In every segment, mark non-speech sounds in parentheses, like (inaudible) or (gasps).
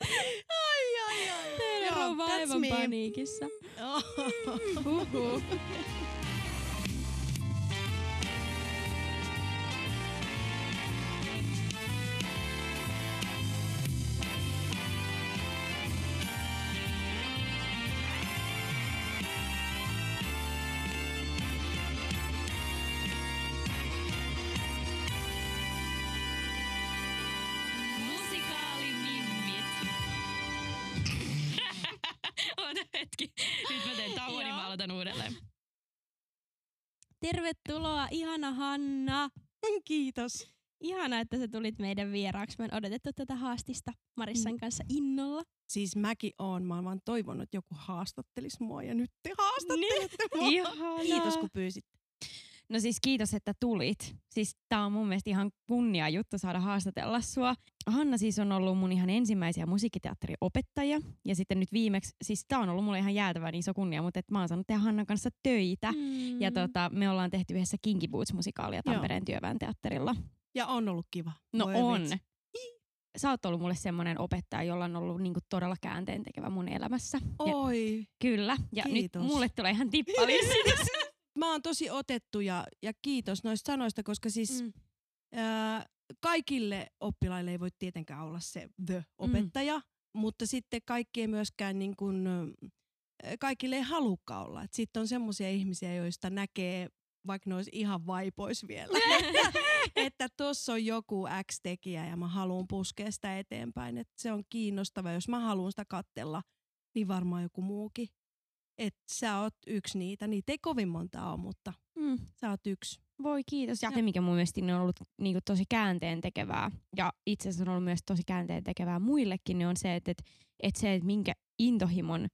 ai, ai, ai. Joo, rouva that's aivan paniikissa. Oh. Huhhuh. Ihana Hanna. Kiitos. Ihana, että sä tulit meidän vieraaksi. Mä oon odotettu tätä haastista Marissan Mm. kanssa innolla. Siis mäkin oon, mä oon vaan toivonut, että joku haastattelisi mua ja nyt te haastattelette mua. Ihanaa. Kiitos kun pyysit. No siis kiitos, että tulit. Siis tää on mun mielestä ihan kunnia juttu saada haastatella sua. Hanna siis on ollut mun ihan ensimmäisiä musiikkiteatteriopettajia. Ja sitten nyt viimeksi, siis tää on ollut mulle ihan jäätävän iso kunnia, mutta et mä oon saanut tehdä Hannan kanssa töitä. Mm. Ja tota, me ollaan tehty yhdessä Kinky Boots-musikaalia Tampereen työväen teatterilla. Ja on ollut kiva. No Voi on. vitsi. Sä oot ollut mulle semmoinen opettaja, jolla on ollut niinku todella käänteen tekevä mun elämässä. Ja, Oi. kyllä. Ja Kiitos. nyt mulle tulee ihan tippalissi. (laughs) Mä oon tosi otettu ja, ja kiitos noista sanoista, koska siis Mm. ää, kaikille oppilaille ei voi tietenkään olla se the-opettaja, mm. mutta sitten kaikki ei myöskään niin kuin, kaikille ei halukka olla. Sitten on semmoisia ihmisiä, joista näkee, vaikka ne olisi ihan vaipois vielä, (laughs) että tuossa on joku X-tekijä ja mä haluan puskea sitä eteenpäin. Että se on kiinnostava. Jos mä haluan sitä kattella, niin varmaan joku muukin. Että sä oot yksi niitä. Niitä ei kovin monta ole, mutta mm. sä oot yksi. Voi kiitos. Ja se, mikä mun mielestä on ollut niinku tosi käänteen tekevää, ja itse asiassa on ollut myös tosi käänteen tekevää muillekin, niin on se, että, että, että se, että minkä intohimon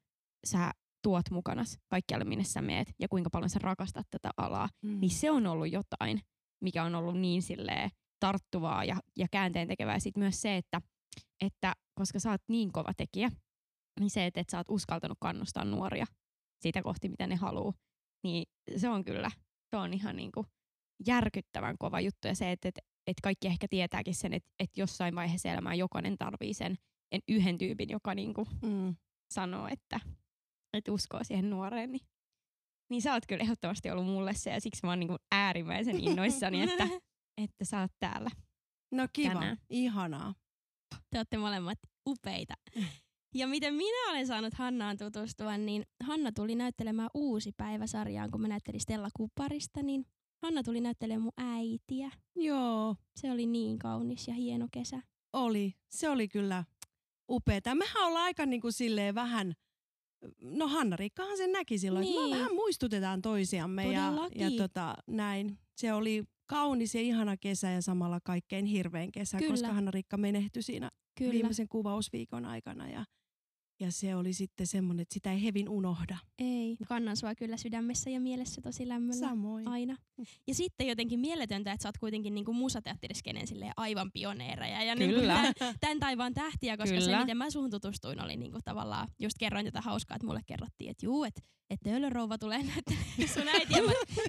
sä tuot mukanas kaikkialle, minne sä meet, ja kuinka paljon sä rakastat tätä alaa, Mm. niin se on ollut jotain, mikä on ollut niin silleen tarttuvaa ja, ja käänteen tekevää. Sitten myös se, että, että koska sä oot niin kova tekijä, niin se, että, että sä oot uskaltanut kannustaa nuoria sitä kohti, mitä ne haluaa, niin se on kyllä, se on ihan niin kuin järkyttävän kova juttu. Ja se, että, että, että kaikki ehkä tietääkin sen, että, että jossain vaiheessa elämää jokainen tarvii sen en yhden tyypin, joka niin kuin Mm. sanoo, että, että uskoo siihen nuoreen, niin, niin sä oot kyllä ehdottomasti ollut mulle se, ja siksi mä oon niin kuin äärimmäisen innoissani, että, (laughs) että sä oot täällä. No kiva, Tänään. ihanaa. Te olette molemmat upeita. (laughs) Ja miten minä olen saanut Hannaan tutustua, niin Hanna tuli näyttelemään uusi päiväsarjaan, kun mä näyttelin Stella Kuparista, niin Hanna tuli näyttelemään mun äitiä. Joo, Se oli niin kaunis ja hieno kesä. oli. Se oli kyllä upeeta. Mehän ollaan aika niin kuin silleen vähän, no Hanna-Riikkahan sen näki silloin, että Niin. me vähän muistutetaan toisiamme ja, Todellakin. ja tota, näin. Se oli kaunis ja ihana kesä ja samalla kaikkein hirvein kesä, Kyllä. koska Hanna-Riikka menehtyi siinä Kyllä. viimeisen kuvausviikon aikana ja, ja se oli sitten semmoinen, että sitä ei hevin unohda. Ei. Kannan sua kyllä sydämessä ja mielessä tosi lämmöllä. Samoin. Aina. Ja sitten jotenkin mieletöntä, että sä oot kuitenkin niinku musateatteriskeneen silleen aivan pioneereja ja niinku Kyllä. tämän, tämän taivaan tähtiä, koska Kyllä. se, miten mä suhun tutustuin, oli niinku tavallaan, just kerroin tätä hauskaa, että mulle kerrottiin, että juu, että että Töölörouva tulee näyttelemään sun äitiä.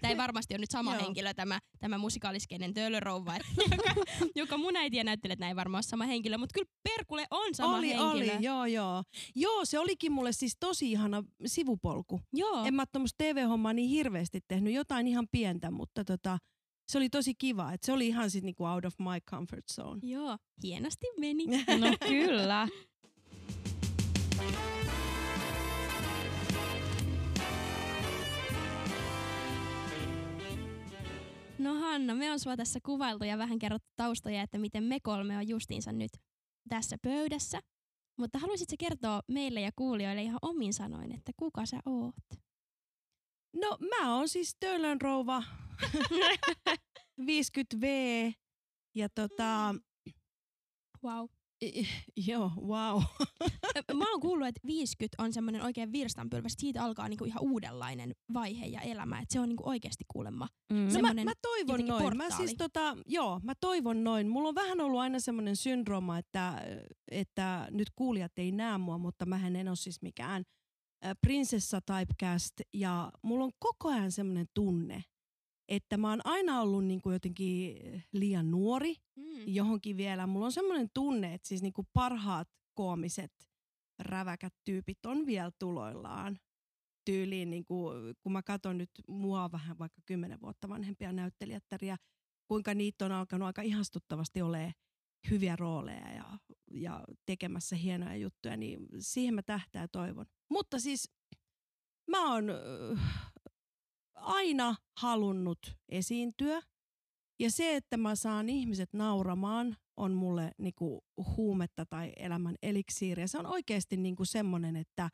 Tämä ei varmasti ole nyt sama Joo. henkilö, tämä, tämä musikaaliskeinen Töölörouva, että, (laughs) joka, joka mun äitiä näyttelee, että näin varmaan ole sama henkilö, mutta kyllä Perkule on sama oli, henkilö. oli, joo, joo. Joo, se olikin mulle siis tosi ihana sivupolku. Joo. En mä tuommoista TV-hommaa niin hirveästi tehnyt, jotain ihan pientä, mutta tota, se oli tosi kiva. Et se oli ihan sit niinku out of my comfort zone. Joo, hienosti meni. (laughs) No kyllä. No Hanna, me on sua tässä kuvailtu ja vähän kerrottu taustoja, että miten me kolme on justiinsa nyt tässä pöydässä. Mutta haluaisitko kertoa meille ja kuulijoille ihan omin sanoin, että kuka sä oot? No mä oon siis Töölön rouva (laughs) 50V ja tota, Wow. I- joo, wow. Mä oon kuullut, että 50 on semmoinen oikein virstanpylväs. Siitä alkaa niinku ihan uudenlainen vaihe ja elämä. Että se on niinku oikeasti kuulemma. Mm. No mä, mä toivon noin. Mä portaali. siis tota, joo, mä toivon noin. Mulla on vähän ollut aina semmoinen syndrooma, että, että nyt kuulijat ei näe mua, mutta mä en ole siis mikään äh, prinsessa typecast ja mulla on koko ajan semmoinen tunne, että mä oon aina ollut niin kuin jotenkin liian nuori Mm. johonkin vielä. Mulla on semmoinen tunne, että siis niin kuin parhaat koomiset räväkät tyypit on vielä tuloillaan tyyliin, niin kuin, kun mä katson nyt mua vähän vaikka kymmenen vuotta vanhempia näyttelijättäriä, kuinka niitä on alkanut aika ihastuttavasti olemaan hyviä rooleja ja, ja tekemässä hienoja juttuja, niin siihen mä tähtää toivon. Mutta siis mä oon äh, aina halunnut esiintyä ja se, että mä saan ihmiset nauramaan, on mulle niinku huumetta tai elämän eliksiiriä. Se on oikeasti niinku semmoinen, että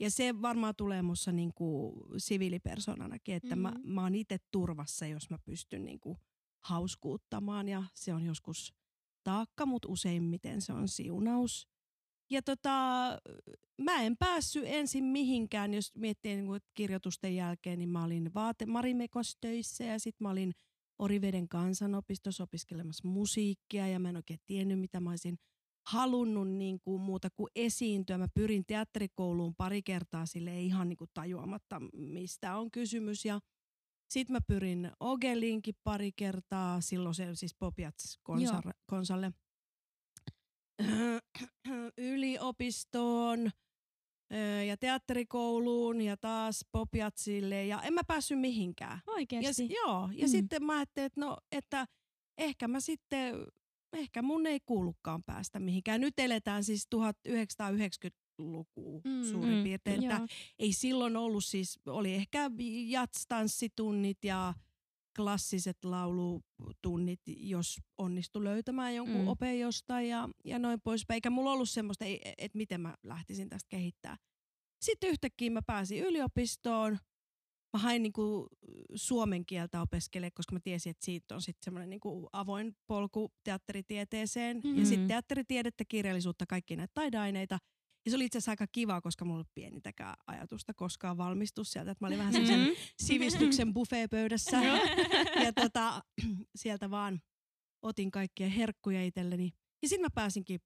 ja se varmaan tulee mussa niinku siviilipersonanakin, että mm-hmm. mä, mä oon itse turvassa, jos mä pystyn niinku hauskuuttamaan ja se on joskus taakka, mutta useimmiten se on siunaus. Ja tota, mä en päässyt ensin mihinkään, jos miettii niin kirjoitusten jälkeen, niin mä olin vaate Marimekos töissä ja sitten mä olin Oriveden kansanopistossa opiskelemassa musiikkia ja mä en oikein tiennyt, mitä mä olisin halunnut niin kuin muuta kuin esiintyä. Mä pyrin teatterikouluun pari kertaa sille ihan niin kuin tajuamatta, mistä on kysymys. Ja sitten mä pyrin Ogeliinkin pari kertaa, silloin se siis Popiats konsalle, konsalle. (clears throat) yliopistoon ja teatterikouluun ja taas Popiatsille ja en mä päässyt mihinkään. Ja, Oikeesti? s- joo, ja Mm. sitten mä ajattelin, että no, että ehkä mä sitten, ehkä mun ei kuulukaan päästä mihinkään. Nyt eletään siis 1990-lukua Mm, suurin mm, piirtein, että Joo. ei silloin ollut siis, oli ehkä jatstanssitunnit ja klassiset laulutunnit, jos onnistu löytämään jonkun Mm. mm. opeen jostain ja, ja noin poispäin. Eikä mulla ollut semmoista, että miten mä lähtisin tästä kehittää. Sitten yhtäkkiä mä pääsin yliopistoon. Mä hain niinku suomen kieltä opiskelemaan, koska mä tiesin, että siitä on sitten semmoinen niinku avoin polku teatteritieteeseen. Mm. Ja sitten teatteritiedettä, kirjallisuutta, kaikki näitä taideaineita. Ja se oli itse asiassa aika kiva, koska mulla ei ollut pienintäkään ajatusta koskaan valmistua sieltä. Että mä olin vähän semmoisen Mhm. sivistyksen buffeepöydässä. ja tota, (clears throat) sieltä vaan otin kaikkia herkkuja itselleni. Ja sitten mä pääsinkin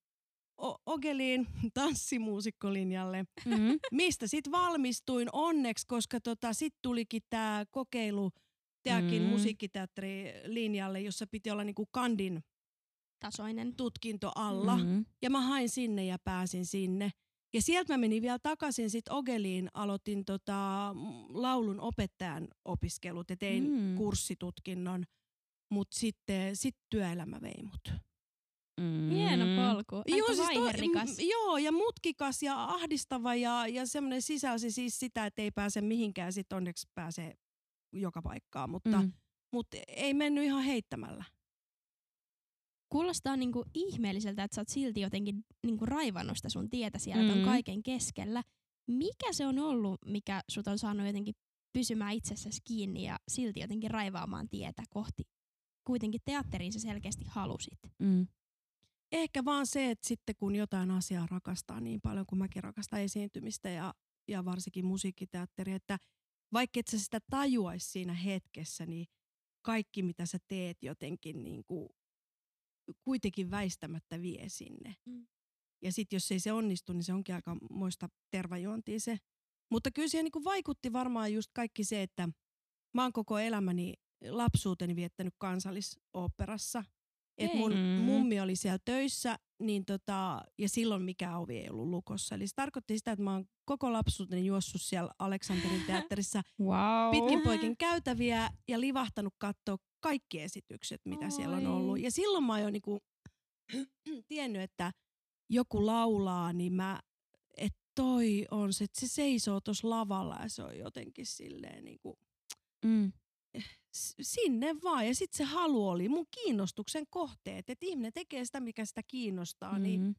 O- Ogeliin (laughs) tanssimuusikkolinjalle, Mm. mistä sitten valmistuin onneksi, koska tota, sitten tulikin tämä kokeilu Teakin Mm. mm. musiikkiteatterilinjalle, jossa piti olla niinku kandin Tasoinen. tutkinto alla. Mm. Mm. Ja mä hain sinne ja pääsin sinne. Ja sieltä mä menin vielä takaisin sit Ogeliin, aloitin tota, m, laulun opettajan opiskelut ja tein Mm. mm. kurssitutkinnon. Mutta sitten sit työelämä vei mut. Mm. Hieno polku. Aika siis vaiherikas. m- joo, ja mutkikas ja ahdistava ja, ja semmoinen sisälsi siis sitä, että ei pääse mihinkään. Sitten onneksi pääsee joka paikkaan, mutta, mm. Mm. mutta ei mennyt ihan heittämällä. Kuulostaa niinku ihmeelliseltä, että sä oot silti jotenkin niinku raivannut sitä sun tietä siellä mm. ton kaiken keskellä. Mikä se on ollut, mikä sut on saanut jotenkin pysymään itsessäsi kiinni ja silti jotenkin raivaamaan tietä kohti? Kuitenkin teatteriin sä selkeästi halusit. Mm. Ehkä vaan se, että sitten kun jotain asiaa rakastaa niin paljon kuin mäkin rakastan esiintymistä ja, ja varsinkin musiikkiteatteria, että vaikka et sä sitä tajuaisi siinä hetkessä, niin kaikki mitä sä teet jotenkin niin kuin kuitenkin väistämättä vie sinne. Mm. Ja sitten jos ei se onnistu, niin se onkin aika moista tervajuontia se. Mutta kyllä siihen niin vaikutti varmaan just kaikki se, että mä oon koko elämäni lapsuuteni viettänyt kansallisoopperassa. Et mun. Mm. mummi oli siellä töissä, niin tota, ja silloin mikään ovi ei ollut lukossa. Eli se tarkoitti sitä, että mä oon koko lapsuuteni juossut siellä Aleksanterin (laughs) teatterissa Wow. pitkin poikin käytäviä ja livahtanut katsoa kaikki esitykset, mitä siellä on Oi. ollut. Ja silloin mä oon jo niinku (clears throat) tiennyt, että joku laulaa, niin mä, että toi on se, että se seisoo tuossa lavalla ja se on jotenkin silleen niinku, Mm. s- sinne vaan. Ja sitten se halu oli mun kiinnostuksen kohteet, että ihminen tekee sitä, mikä sitä kiinnostaa, mm. niin Mm.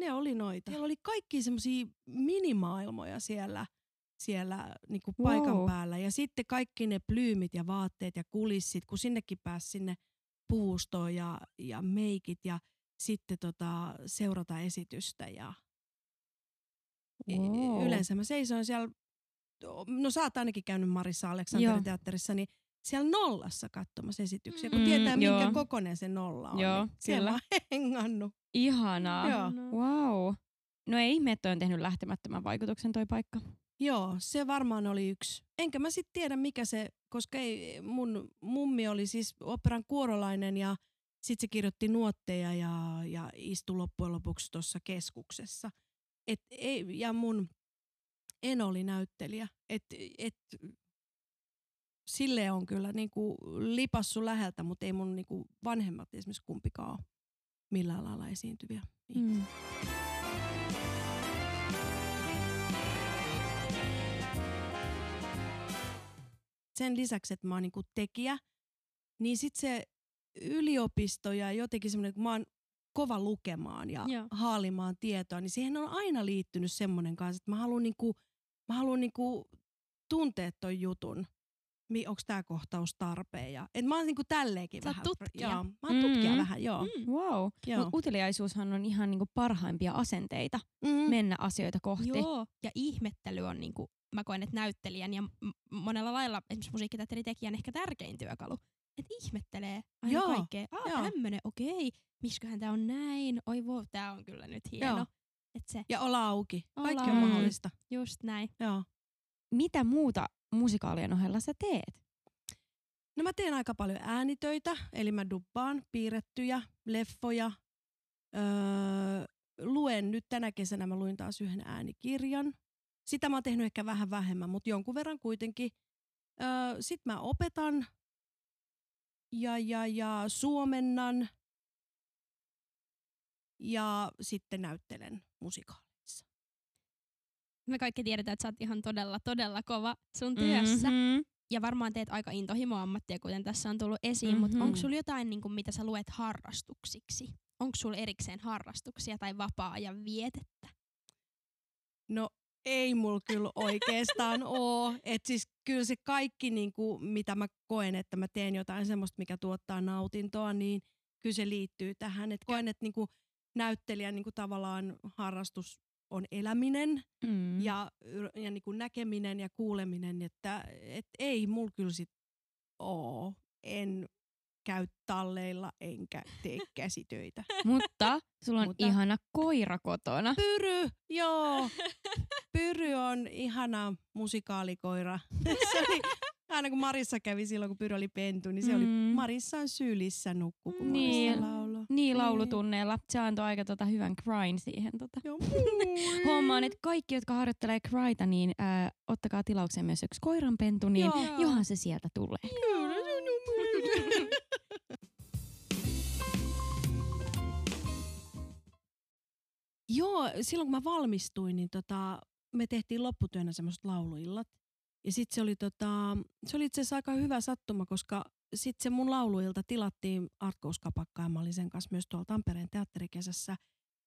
ne oli noita. Siellä oli kaikki semmoisia minimaailmoja siellä, siellä niinku Wow. paikan päällä. Ja sitten kaikki ne plyymit ja vaatteet ja kulissit, kun sinnekin pääsi sinne puustoon ja, ja meikit ja sitten tota, seurata esitystä. Ja Wow. Yleensä mä seisoin siellä, no sä oot ainakin käynyt Marissa Joo. Aleksanterin teatterissa, niin siellä nollassa katsomassa esityksiä, kun Mm, tietää minkä joo. kokoinen se nolla on. Joo, niin siellä kyllä. on (laughs) hengannut. Ihanaa. Joo. Wow. No ei ihme, että on tehnyt lähtemättömän vaikutuksen toi paikka. Joo, se varmaan oli yksi. Enkä mä sitten tiedä mikä se, koska ei, mun mummi oli siis operan kuorolainen ja sitten se kirjoitti nuotteja ja, ja istui loppujen lopuksi tuossa keskuksessa. Et, ei, ja mun en oli näyttelijä. Et, et, sille on kyllä niinku lipassu läheltä, mutta ei mun niinku vanhemmat esimerkiksi kumpikaan ole millään lailla esiintyviä. Mm. Sen lisäksi, että mä oon niinku tekijä, niin sitten se yliopisto ja jotenkin semmoinen, kun mä oon kova lukemaan ja Joo. haalimaan tietoa, niin siihen on aina liittynyt semmoinen kanssa, että mä haluan niinku, mä haluan niinku tuntea ton jutun. Onko tämä kohtaus tarpeen? Ja, et mä oon niinku tälleenkin Sä vähän. tutkija. Joo, mä oon tutkija Mm. vähän, joo. Mm. Wow. joo. Mut uteliaisuushan on ihan niinku parhaimpia asenteita Mm. mennä asioita kohti. Joo, ja ihmettely on niinku, mä koen, että näyttelijän ja monella lailla esimerkiksi musiikkiteatteritekijän ehkä tärkein työkalu. Että ihmettelee aina Joo, kaikkea. Aa, joo. tämmönen, okei. Miksiköhän tää on näin? Oi vau, tää on kyllä nyt hieno. Joo. Et se, Ja olla auki. Olla Kaikki on mahdollista. just näin. Joo. Mitä muuta musikaalien ohella sä teet? No mä teen aika paljon äänitöitä, eli mä dubbaan piirrettyjä, leffoja. Öö, luen nyt tänä kesänä, mä luin taas yhden äänikirjan. Sitä mä oon tehnyt ehkä vähän vähemmän, mutta jonkun verran kuitenkin. Öö, Sitten mä opetan ja, ja, ja suomennan ja sitten näyttelen musikaalissa. Me kaikki tiedetään, että sä oot ihan todella, todella kova sun työssä. Mhm. Ja varmaan teet aika intohimo-ammattia, kuten tässä on tullut esiin. Mm-hmm. Mhm. Mutta onko sulla jotain, niin kuin, mitä sä luet harrastuksiksi? Onko sulla erikseen harrastuksia tai vapaa-ajan vietettä? No ei mulla kyllä oikeastaan oo. Et siis kyllä se kaikki, niinku, mitä mä koen, että mä teen jotain semmoista, mikä tuottaa nautintoa, niin kyllä se liittyy tähän. Et koen, että niinku, näyttelijän niinku, tavallaan harrastus on eläminen Mm. ja, ja niinku, näkeminen ja kuuleminen. Että et ei mulla kyllä sit oo. En käy talleilla enkä tee (laughs) käsitöitä. Mutta sulla on Mutta- ihana koira kotona. Pyry, joo. Pyry on ihana musikaalikoira. (laughs) se oli, aina kun Marissa kävi silloin, kun Pyry oli pentu, niin se oli Mm. Marissan sylissä nukku, kun Niin. Marissa lauloi. Niin laulutunneilla. Se antoi aika tota hyvän cryn siihen. Tota. Joo. (laughs) Hommaan, että kaikki, jotka harjoittelee cryta, niin ää, ottakaa tilaukseen myös yksi koiranpentu, niin Joo. johan se sieltä tulee. Kyllä, Joo, silloin kun mä valmistuin, niin tota, me tehtiin lopputyönä semmoiset lauluillat. Ja sitten se oli, tota, se oli itse asiassa aika hyvä sattuma, koska sitten se mun lauluilta tilattiin Artkouskapakkaan. Mä olin sen kanssa myös tuolla Tampereen teatterikesässä.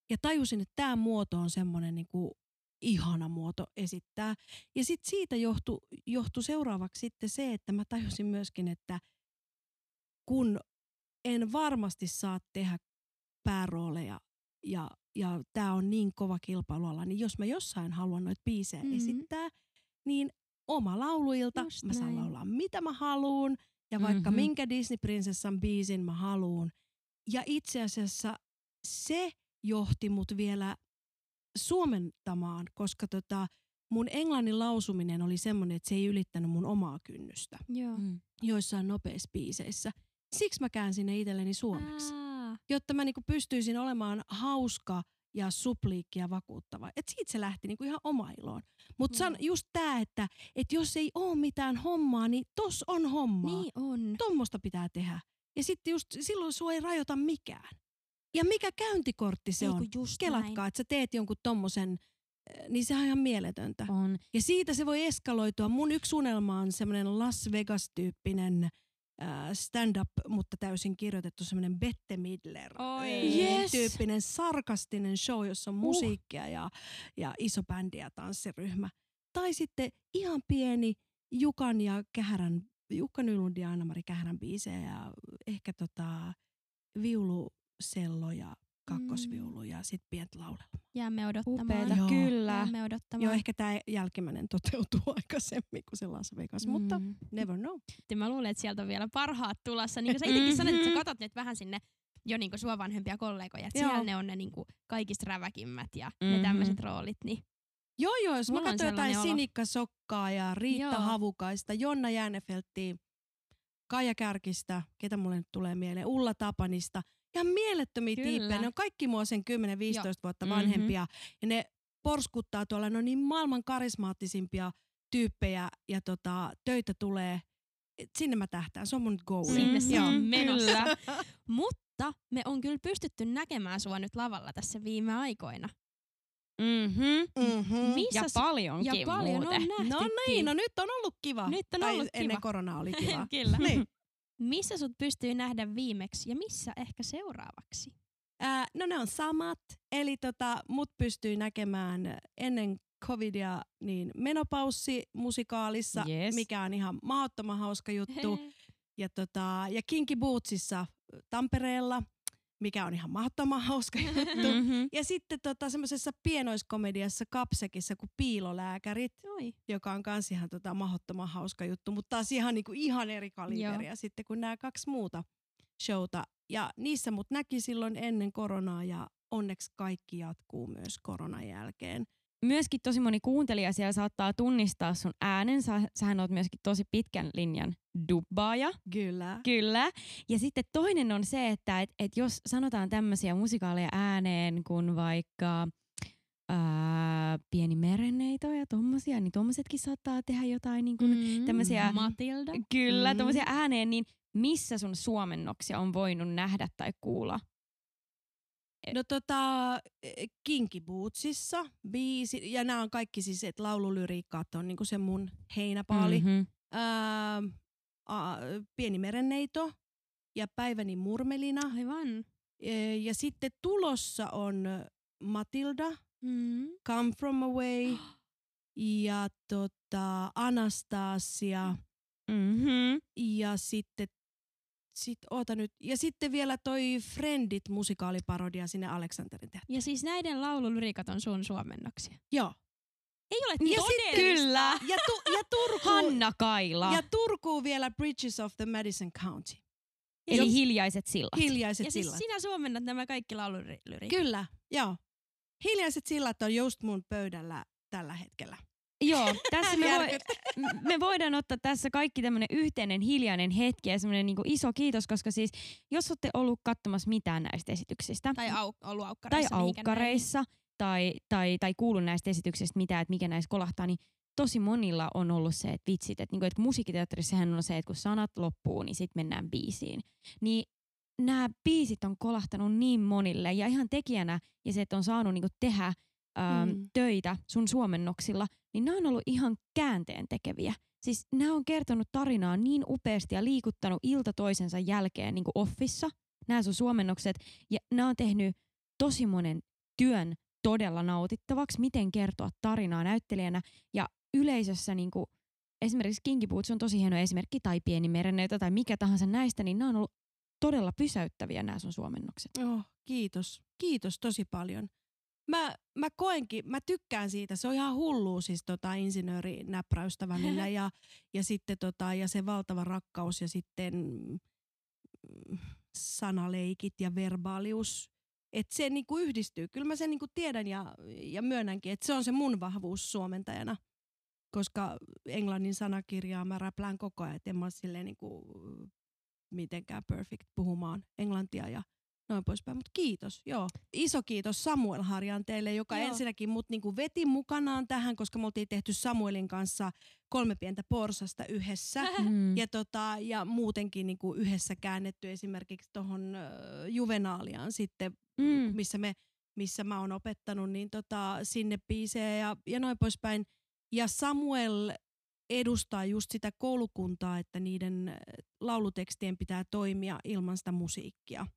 Ja tajusin, että tämä muoto on semmoinen niinku ihana muoto esittää. Ja sitten siitä johtui johtu seuraavaksi sitten se, että mä tajusin myöskin, että kun en varmasti saa tehdä päärooleja ja, ja tämä on niin kova kilpailuala, niin jos mä jossain haluan noita biisejä Mhm. mm-hmm. esittää, niin oma lauluilta, Just mä saan näin. laulaa mitä mä haluun ja vaikka Mhm. minkä Disney-prinsessan biisin mä haluun. Ja itse asiassa se johti mut vielä suomentamaan, koska tota, mun englannin lausuminen oli semmoinen, että se ei ylittänyt mun omaa kynnystä Joo. Mm. joissain nopeissa biiseissä. Siksi mä käänsin ne itselleni suomeksi, Aa, jotta mä niinku pystyisin olemaan hauska ja supliikki ja vakuuttava. Et siitä se lähti niinku ihan oma iloon. Mutta mm. just tää, että et jos ei ole mitään hommaa, niin tos on hommaa. niin on. Tommosta pitää tehdä. Ja sitten just silloin sua ei rajoita mikään. Ja mikä käyntikortti se Ei, on? just Kelatkaa, että sä teet jonkun tommosen, äh, niin sehän on ihan mieletöntä. On. Ja siitä se voi eskaloitua. Mun yksi unelma on semmoinen Las Vegas-tyyppinen äh, stand-up, mutta täysin kirjoitettu semmoinen Bette Midler Oi. äh, Yes. tyyppinen sarkastinen show, jossa on Uh. musiikkia ja, ja iso bändi ja tanssiryhmä. Tai sitten ihan pieni Jukan ja Kähärän, Jukka Nylund ja Anna-Mari Kähärän biisejä ja ehkä tota viulusello ja kakkosviulu ja sitten pientä laulelmaa. Jäämme odottamaan. Upeeta, Joo. kyllä. Jäämme odottamaan. Joo, ehkä tämä jälkimmäinen toteutuu (laughs) aikaisemmin kuin se Las Vegas, mm. mutta Mm. never know. Sitten mä luulen, että sieltä on vielä parhaat tulossa. Niin kuin sä itsekin sanoit, että sä katot nyt vähän sinne jo niinku sua vanhempia kollegoja. Että siellä ne on ne niinku kaikista räväkimmät ja Mhm. ne tämmöiset roolit. Niin Joo, joo, jos mä Mulla katson jotain olo. Sinikka Sokkaa ja Riitta Joo. Havukaista, Jonna Jäänefelttiä, Kaija Kärkistä, ketä mulle nyt tulee mieleen, Ulla Tapanista. Ihan mielettömiä Kyllä. tiippejä. Ne on kaikki mua sen 10-15 vuotta Mhm. vanhempia. Ja ne porskuttaa tuolla, ne on niin maailman karismaattisimpia tyyppejä ja tota, töitä tulee. Et Sinne mä tähtään, se on mun goal. Sinne se Joo. on menossa. Kyllä. (laughs) Mutta me on kyllä pystytty näkemään sua nyt lavalla tässä viime aikoina. Mm-hmm. Mm-hmm. Missä Ja paljonkin ja paljon muuten. on nähtykin. No niin, no nyt on ollut kiva. Nyt on tai ollut ennen kiva. koronaa oli kiva. (laughs) Kyllä. niin. Missä sut pystyy nähdä viimeksi ja missä ehkä seuraavaksi? Ää, no ne on samat. Eli tota, mut pystyy näkemään ennen covidia niin menopaussi musikaalissa, Yes. mikä on ihan mahdottoman hauska juttu. (laughs) Ja, tota, ja Kinky Bootsissa Tampereella, mikä on ihan mahdottoman (laughs) hauska juttu. Mm-hmm. Ja sitten tota, semmoisessa pienoiskomediassa Kapsekissa kuin Piilolääkärit, Oi. joka on kans ihan tota, mahdottoman hauska juttu, mutta taas ihan, niinku, ihan eri kaliberia sitten kuin nämä kaksi muuta showta. Ja niissä mut näki silloin ennen koronaa ja onneksi kaikki jatkuu myös koronan jälkeen. Myöskin tosi moni kuuntelija siellä saattaa tunnistaa sun äänen. Sä, sähän oot myöskin tosi pitkän linjan dubbaaja. Kyllä. Kyllä. Ja sitten toinen on se, että et, et jos sanotaan tämmöisiä musikaaleja ääneen kuin vaikka ää, Pieni merenneito ja tommosia, niin tommosetkin saattaa tehdä jotain niin kuin, Mm, tämmösiä- Matilda. kyllä, Mm. tommosia ääneen, niin missä sun suomennoksia on voinut nähdä tai kuulla? No tota, eh, Kinky Bootsissa biisi, ja nämä on kaikki siis, että laululyriikkaat on niinku se mun heinäpaali. Mm-hmm. Mhm. Ää, a, Pieni merenneito ja Päiväni murmelina. Aivan. E, Ja sitten tulossa on Matilda, Mm. Come From Away (gasps) ja tota, Anastasia Mhm. ja sitten sit, oota nyt, ja sitten vielä toi Friendit musikaaliparodia sinne Aleksanterin tehtävään. Ja siis näiden laululyriikat on sun suomennoksia. Joo. Ei ole Ja todellista. Kyllä. Ja, tu, ja, Turku, Hanna Kaila. ja Turkuun vielä Bridges of the Madison County. Eli Jos- hiljaiset sillat. Hiljaiset Ja siis sillat. sinä suomennat nämä kaikki laululyriikat. Kyllä, joo. Hiljaiset sillat on just mun pöydällä tällä hetkellä. Joo, tässä me, voi, me voidaan ottaa tässä kaikki tämmöinen yhteinen hiljainen hetki ja semmoinen niinku iso kiitos, koska siis jos olette ollut katsomassa mitään näistä esityksistä Tai au, ollut tai aukkareissa. mihinkä aukkareissa tai, tai, tai kuullut näistä esityksistä mitä, että mikä näissä kolahtaa, niin tosi monilla on ollut se, että vitsit, että, niinku, että musiikkiteatterissahan on se, että kun sanat loppuu, niin sitten mennään biisiin. Niin nämä biisit on kolahtanut niin monille ja ihan tekijänä ja se, että on saanut niinku tehdä äm, Mm. töitä sun suomennoksilla, niin nämä on ollut ihan käänteen tekeviä. Siis nämä on kertonut tarinaa niin upeasti ja liikuttanut ilta toisensa jälkeen niin kuin offissa, nämä sun suomennokset, ja nämä on tehnyt tosi monen työn todella nautittavaksi, miten kertoa tarinaa näyttelijänä, ja yleisössä niin kuin, esimerkiksi Kinky Boots on tosi hieno esimerkki, tai Pieni merenneito, tai mikä tahansa näistä, niin nämä on ollut todella pysäyttäviä nämä sun suomennokset. Oh, kiitos. Kiitos tosi paljon. Mä, mä koenkin, mä tykkään siitä. Se on ihan hullua siis tota insinöörinäpräystä välillä (laughs) ja, ja sitten tota, ja se valtava rakkaus ja sitten mm, sanaleikit ja verbaalius. Että se niinku yhdistyy. Kyllä mä sen niinku tiedän ja, ja myönnänkin, että se on se mun vahvuus suomentajana. Koska englannin sanakirjaa mä räplään koko ajan, että en mä ole silleen niinku mitenkään perfect puhumaan englantia ja noin poispäin. Mutta kiitos, joo. Iso kiitos Samuel Harjan teille, joka Joo. ensinnäkin mut niinku veti mukanaan tähän, koska me oltiin tehty Samuelin kanssa kolme pientä porsasta yhdessä. (laughs) Mm. Ja, tota, ja muutenkin niinku yhdessä käännetty esimerkiksi tuohon Juvenaaliaan sitten, Mm. missä, me, missä mä oon opettanut, niin tota, sinne biisejä ja, ja noin poispäin. Ja Samuel edustaa just sitä koulukuntaa, että niiden äh, laulutekstien pitää toimia ilman sitä musiikkia.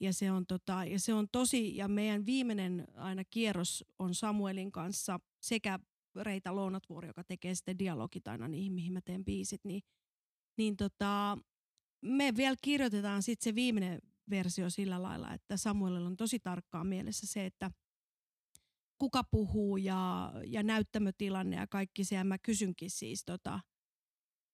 Ja se on, tota, ja se on tosi, ja meidän viimeinen aina kierros on Samuelin kanssa sekä Reita Lounatvuori, joka tekee sitten dialogit aina niihin, mihin mä teen biisit, niin, niin tota, me vielä kirjoitetaan sitten se viimeinen versio sillä lailla, että Samuelilla on tosi tarkkaan mielessä se, että kuka puhuu ja, ja näyttämötilanne ja kaikki se. Ja mä kysynkin siis, tota,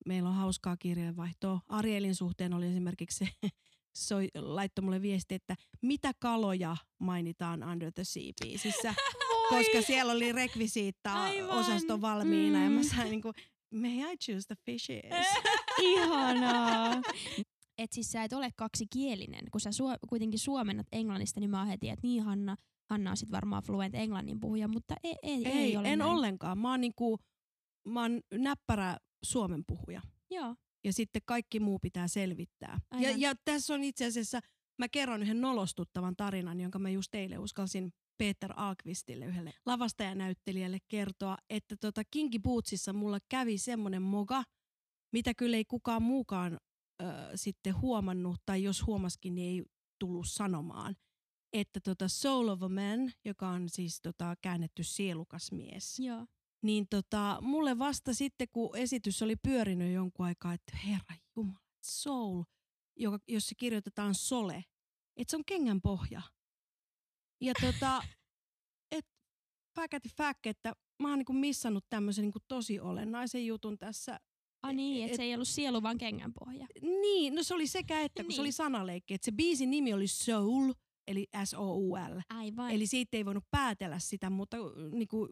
meillä on hauskaa kirjeenvaihtoa. Arielin suhteen oli esimerkiksi se, soi, laittoi mulle viesti, että mitä kaloja mainitaan Under the Sea-biisissä. (laughs) koska siellä oli rekvisiitta Aivan. osasto valmiina ja mä Mm. sain niinku, may I choose the fishes? (laughs) Ihanaa. Et siis sä et ole kaksikielinen, kun sä suo, kuitenkin suomennat englannista, niin mä oon heti, että niin Hanna, Hanna on sit varmaan fluent englannin puhuja, mutta ei, ei, ei, Ei, ole en näin. ollenkaan. Mä oon, niinku, mä oon näppärä suomen puhuja. Joo, Ja sitten kaikki muu pitää selvittää. Ja, ja tässä on itse asiassa, mä kerron yhden nolostuttavan tarinan, jonka mä just eilen uskalsin Peter Alkvistille, yhdelle lavastajanäyttelijälle kertoa, että tota Kinky Bootsissa mulla kävi semmonen moga, mitä kyllä ei kukaan muukaan ö, sitten huomannut, tai jos huomaskin, niin ei tullut sanomaan. Että tota Soul of a Man, joka on siis tota käännetty sielukas mies, joo. Niin tota, mulle vasta sitten, kun esitys oli pyörinyt jonkun aikaa, että herra jumala, soul, joka, jos se kirjoitetaan sole, että se on kengän pohja. Ja tota, (laughs) et fact fact, että mä oon niinku missannut tämmöisen niinku tosi olennaisen jutun tässä. Ah niin, että Et- se ei ollut sielu, vaan kengänpohja. Niin, no se oli sekä että, kun se Niin. oli sanaleikki, että se biisin nimi oli Soul, eli S-O-U-L. Aivan. Eli siitä ei voinut päätellä sitä, mutta niinku,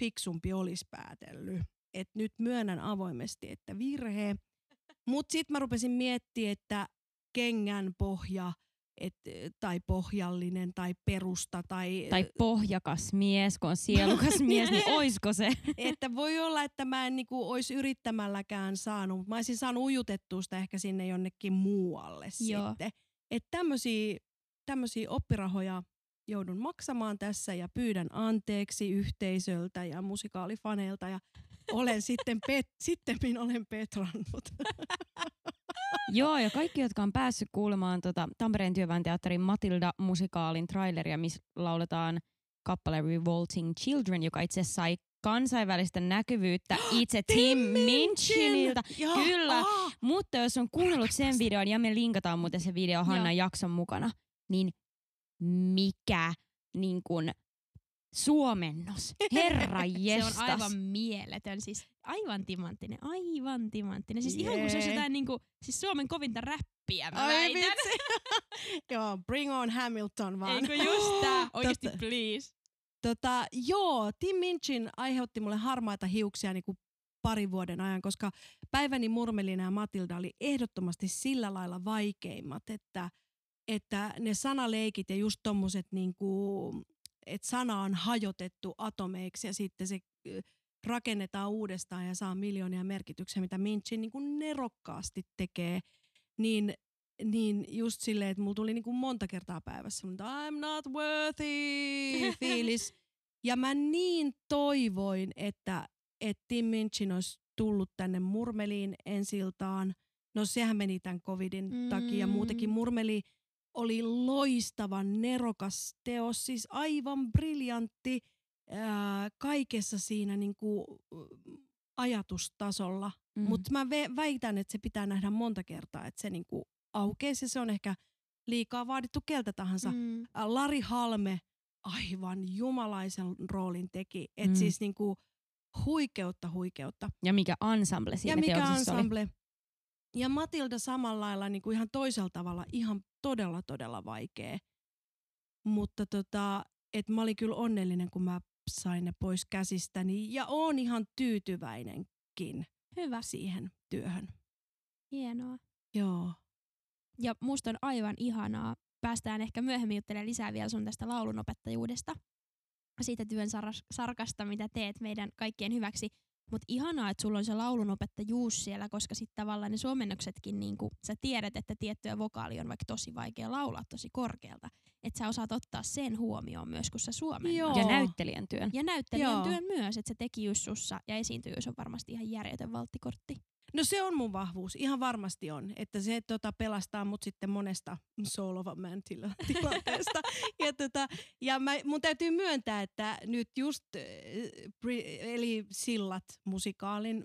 fiksumpi olisi päätellyt. Et nyt myönnän avoimesti, että virhe. (laughs) Mutta sitten mä rupesin miettimään, että kengän pohja et, tai pohjallinen tai perusta tai, Tai pohjakas mies, kun on sielukas (laughs) mies, niin oisko se? (laughs) että voi olla, että mä en niinku olisi yrittämälläkään saanut, mutta mä olisin saanut ujutettua sitä ehkä sinne jonnekin muualle Joo. sitten. Että tämmöisiä oppirahoja joudun maksamaan tässä ja pyydän anteeksi yhteisöltä ja musikaalifaneilta ja olen (laughs) sitten, pet, sitten olen petrannut. (laughs) Joo, ja kaikki, jotka on päässyt kuulemaan tota Tampereen työväen teatterin Matilda-musikaalin traileria, missä lauletaan kappale Revolting Children, joka itse sai kansainvälistä näkyvyyttä (gasps) itse Tim Minchinilta. Kyllä. aa, Mutta jos on kuunnellut sen videon, ja me linkataan muuten se video Hannan jakson mukana, niin mikä niin kun, suomennos. Herra (laughs) Se on aivan mieletön, siis aivan timanttinen, aivan timanttinen. Siis ihan kuin se olisi Jee. jotain niinku, siis Suomen kovinta räppiä, mä Ai väitän. vitsi. (laughs) (laughs) Joo, bring on Hamilton vaan. Eikö just tää? (gasps) Oikeesti Totta. please. Tota, joo, Tim Minchin aiheutti mulle harmaita hiuksia niin kuin parin vuoden ajan, koska Päiväni Murmelina ja Matilda oli ehdottomasti sillä lailla vaikeimmat, että, että ne sanaleikit ja just tommoset niin kuin, että sana on hajotettu atomeiksi ja sitten se rakennetaan uudestaan ja saa miljoonia merkityksiä, mitä Minchin niin kuin nerokkaasti tekee, niin niin just silleen, että mulla tuli niinku monta kertaa päivässä semmoinen I'm not worthy (laughs) fiilis. ja mä niin toivoin, että, että Tim Minchin olisi tullut tänne Murmeliin ensiltaan. No sehän meni tämän covidin mm. takia. Muutenkin Murmeli oli loistava, nerokas teos, siis aivan briljantti ää, kaikessa siinä niinku, ajatustasolla. Mm. Mutta mä väitän, että se pitää nähdä monta kertaa, että se niinku aukeisi ja se on ehkä liikaa vaadittu keltä tahansa. Mm. Lari Halme aivan jumalaisen roolin teki. Et Mm. siis niinku huikeutta, huikeutta. ja mikä ensemble siinä ja mikä teoksessa oli. Ja Matilda samalla lailla niinku ihan toisella tavalla ihan todella, todella vaikea. Mutta tota, et mä olin kyllä onnellinen, kun mä sain ne pois käsistäni. Ja oon ihan tyytyväinenkin Hyvä, siihen työhön. hienoa. Joo. Ja musta on aivan ihanaa. Päästään ehkä myöhemmin juttelemaan lisää vielä sun tästä laulunopettajuudesta. Siitä työn sar- sarkasta, mitä teet meidän kaikkien hyväksi. Mutta ihanaa, että sulla on se laulunopettajuus siellä, koska sitten tavallaan ne suomennoksetkin, niin sä tiedät, että tiettyä vokaali on vaikka tosi vaikea laulaa tosi korkealta. Että sä osaat ottaa sen huomioon myös, kun sä suomennat. Joo. Ja näyttelijän työn. Ja näyttelijän Joo. työn myös, että se tekijyys sussa ja esiintyvyys on varmasti ihan järjetön valttikortti. No se on mun vahvuus, ihan varmasti on. Että se tota, pelastaa mut sitten monesta soul of a man tila- (laughs) tilanteesta. ja tota, ja mä, mun täytyy myöntää, että nyt just, äh, eli Sillat musikaalin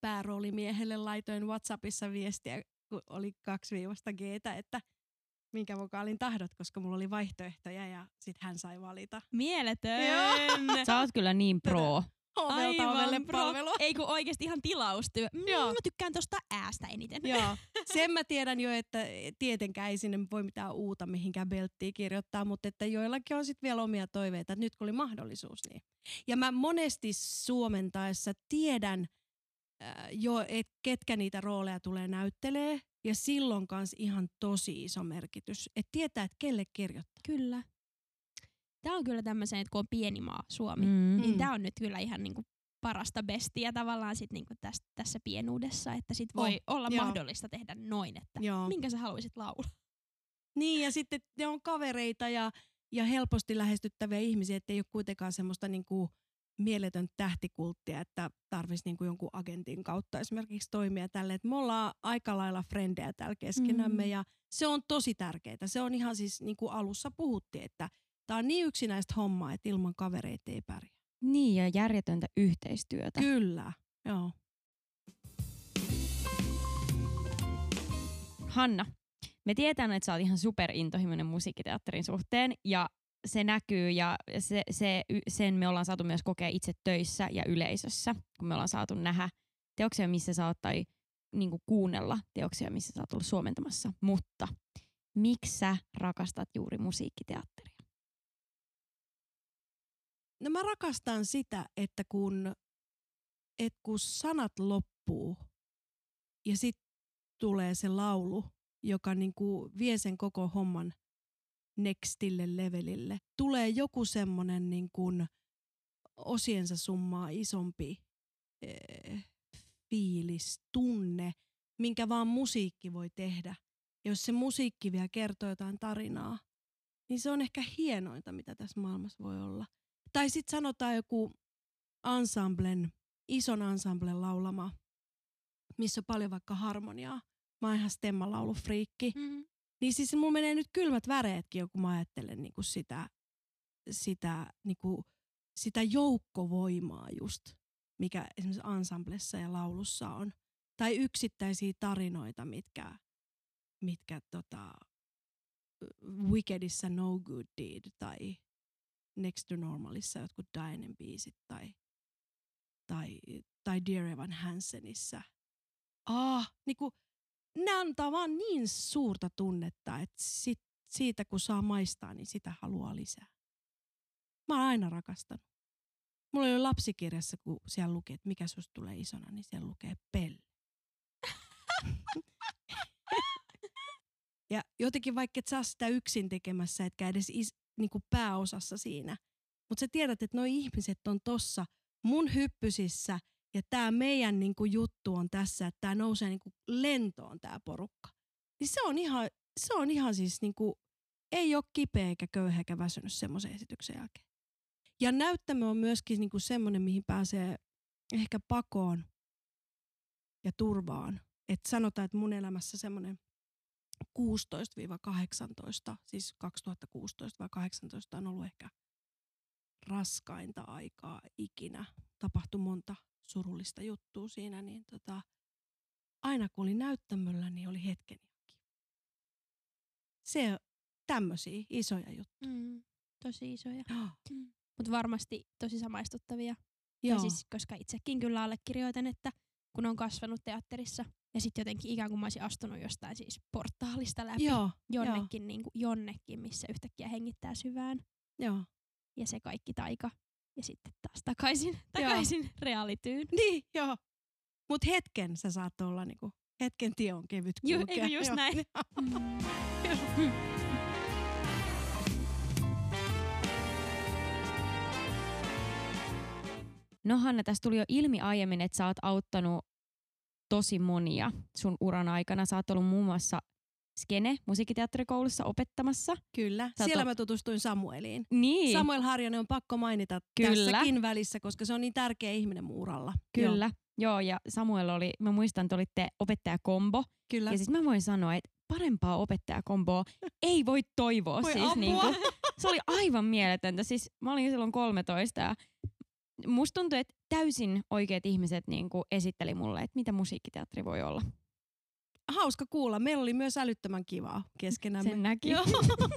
pääroolimieelle laitoin Whatsappissa viestiä, kun oli kaksi viivasta g että minkä vokaalin tahdot, koska mulla oli vaihtoehtoja ja sit hän sai valita. Mieletön! Sä oot kyllä niin pro. Ovelta ovelle bro. palvelua. Ei kun oikeesti ihan tilaustyö. Mm, Joo. mä tykkään tosta äästä eniten. Joo, sen mä tiedän jo, että tietenkään ei sinne voi mitään uutta mihinkään belttiin kirjoittaa, mutta että joillakin on sitten vielä omia toiveita, että nyt kun oli mahdollisuus. Niin. Ja mä monesti suomentaessa tiedän äh, jo, että ketkä niitä rooleja tulee näyttelee, ja silloin kanssa ihan tosi iso merkitys, että tietää, että kelle kirjoittaa. Kyllä. Tää on kyllä tämmöisen, että kun on pieni maa Suomi, Mm. niin Mm. tää on nyt kyllä ihan niinku parasta bestiä tavallaan sit niinku täs, tässä pienuudessa, että sit voi Oh, olla joo. mahdollista tehdä noin, että Joo. minkä sä haluaisit laulaa. Niin, ja sitten ne on kavereita ja, ja helposti lähestyttäviä ihmisiä, ettei ole kuitenkaan semmoista niinku mieletön tähtikulttia, että tarvitsisi niinku jonkun agentin kautta esimerkiksi toimia tälle. Et me ollaan aika lailla frendejä täällä keskenämme Mm. ja se on tosi tärkeää. Se on ihan siis niin kuin alussa puhuttiin, että tämä on niin yksinäistä hommaa, että ilman kavereita ei pärjää. Niin, ja järjetöntä yhteistyötä. Kyllä, joo. Hanna, me tietään, että sä oot ihan superintohimoinen musiikkiteatterin suhteen ja se näkyy ja se, se, sen me ollaan saatu myös kokea itse töissä ja yleisössä, kun me ollaan saatu nähdä teoksia, missä sä oot tai niin kuunnella teoksia, missä sä oot ollut suomentamassa. Mutta miksi sä rakastat juuri musiikkiteatteria? No mä rakastan sitä, että kun, et kun sanat loppuu ja sitten tulee se laulu, joka niinku vie sen koko homman nextille levelille. Tulee joku semmonen niinku osiensa summaa isompi eh, fiilis, tunne, minkä vaan musiikki voi tehdä. Ja jos se musiikki vielä kertoo jotain tarinaa, niin se on ehkä hienointa, mitä tässä maailmassa voi olla. Tai sitten sanotaan joku ensemblen, ison ensemblen laulama, missä on paljon vaikka harmoniaa. Mä oon ihan stemmalaulufriikki. Mm. Niin siis mulla menee nyt kylmät väreetkin, kun mä ajattelen niinku sitä, sitä, niinku, sitä joukkovoimaa just, mikä esimerkiksi ensemblessa ja laulussa on. Tai yksittäisiä tarinoita, mitkä, mitkä tota, Wickedissa No Good Deed tai Next to Normalissa jotkut Dianen biisit tai, tai, tai Dear Evan Hansenissa. Ah, niinku, ne antaa vaan niin suurta tunnetta, että sit, siitä kun saa maistaa, niin sitä haluaa lisää. Mä oon aina rakastanut. Mulla oli lapsikirjassa, kun siellä lukee, että mikä susta tulee isona, niin siellä lukee Pelle. (laughs) ja jotenkin vaikka et saa sitä yksin tekemässä, etkä edes is, niinku pääosassa siinä. Mutta sä tiedät, että noi ihmiset on tossa mun hyppysissä ja tämä meidän niinku juttu on tässä, että tämä nousee niinku lentoon tämä porukka. Niin se on ihan, se on ihan siis niinku, ei ole kipeä eikä köyhä eikä väsynyt semmoisen esityksen jälkeen. Ja näyttämö on myöskin niinku semmoinen, mihin pääsee ehkä pakoon ja turvaan. Et sanotaan, että mun elämässä semmoinen 16-18, siis 2016-18 on ollut ehkä raskainta aikaa ikinä. Tapahtui monta surullista juttua siinä, niin tota, aina kun oli näyttämöllä, niin oli hetken jälkeen. Se tämmöisiä isoja juttuja. Mm. Tosi isoja. Oh, Mutta varmasti tosi samaistuttavia. joo, Ja siis, koska itsekin kyllä allekirjoitan, että kun on kasvanut teatterissa ja sitten jotenkin ikään kuin mä olisin astunut jostain siis portaalista läpi joo, jonnekin, niin kuin, jonnekin, missä yhtäkkiä hengittää syvään joo. ja se kaikki taika. Ja sitten taas takaisin, (laughs) takaisin reaalityyn. Niin, joo. Mut hetken sä saat olla niinku, hetken tie on kevyt Ju- kulkea. eikö (laughs) just Joo. näin? (laughs) No Hanna, tässä tuli jo ilmi aiemmin, että sä oot auttanut tosi monia sun uran aikana. Sä oot ollut muun muassa Skene musiikkiteatterikoulussa opettamassa. Kyllä, Sä siellä ol- mä tutustuin Samueliin. Niin, Samuel Harjanen on pakko mainita Kyllä. tässäkin välissä, koska se on niin tärkeä ihminen mun uralla. kyllä. Joo, Joo. ja Samuel oli, mä muistan, että olitte opettajakombo. kyllä. Ja siis mä voin sanoa, että parempaa opettajakomboa (laughs) ei voi toivoa. Voi siis apua. niinku, (laughs) se oli aivan mieletöntä. Siis mä olin silloin 13 ja musta tuntui, että täysin oikeat ihmiset niinku esitteli mulle, että mitä musiikkiteatteri voi olla. hauska kuulla. Meillä oli myös älyttömän kivaa keskenämme. Sen näki. Joo.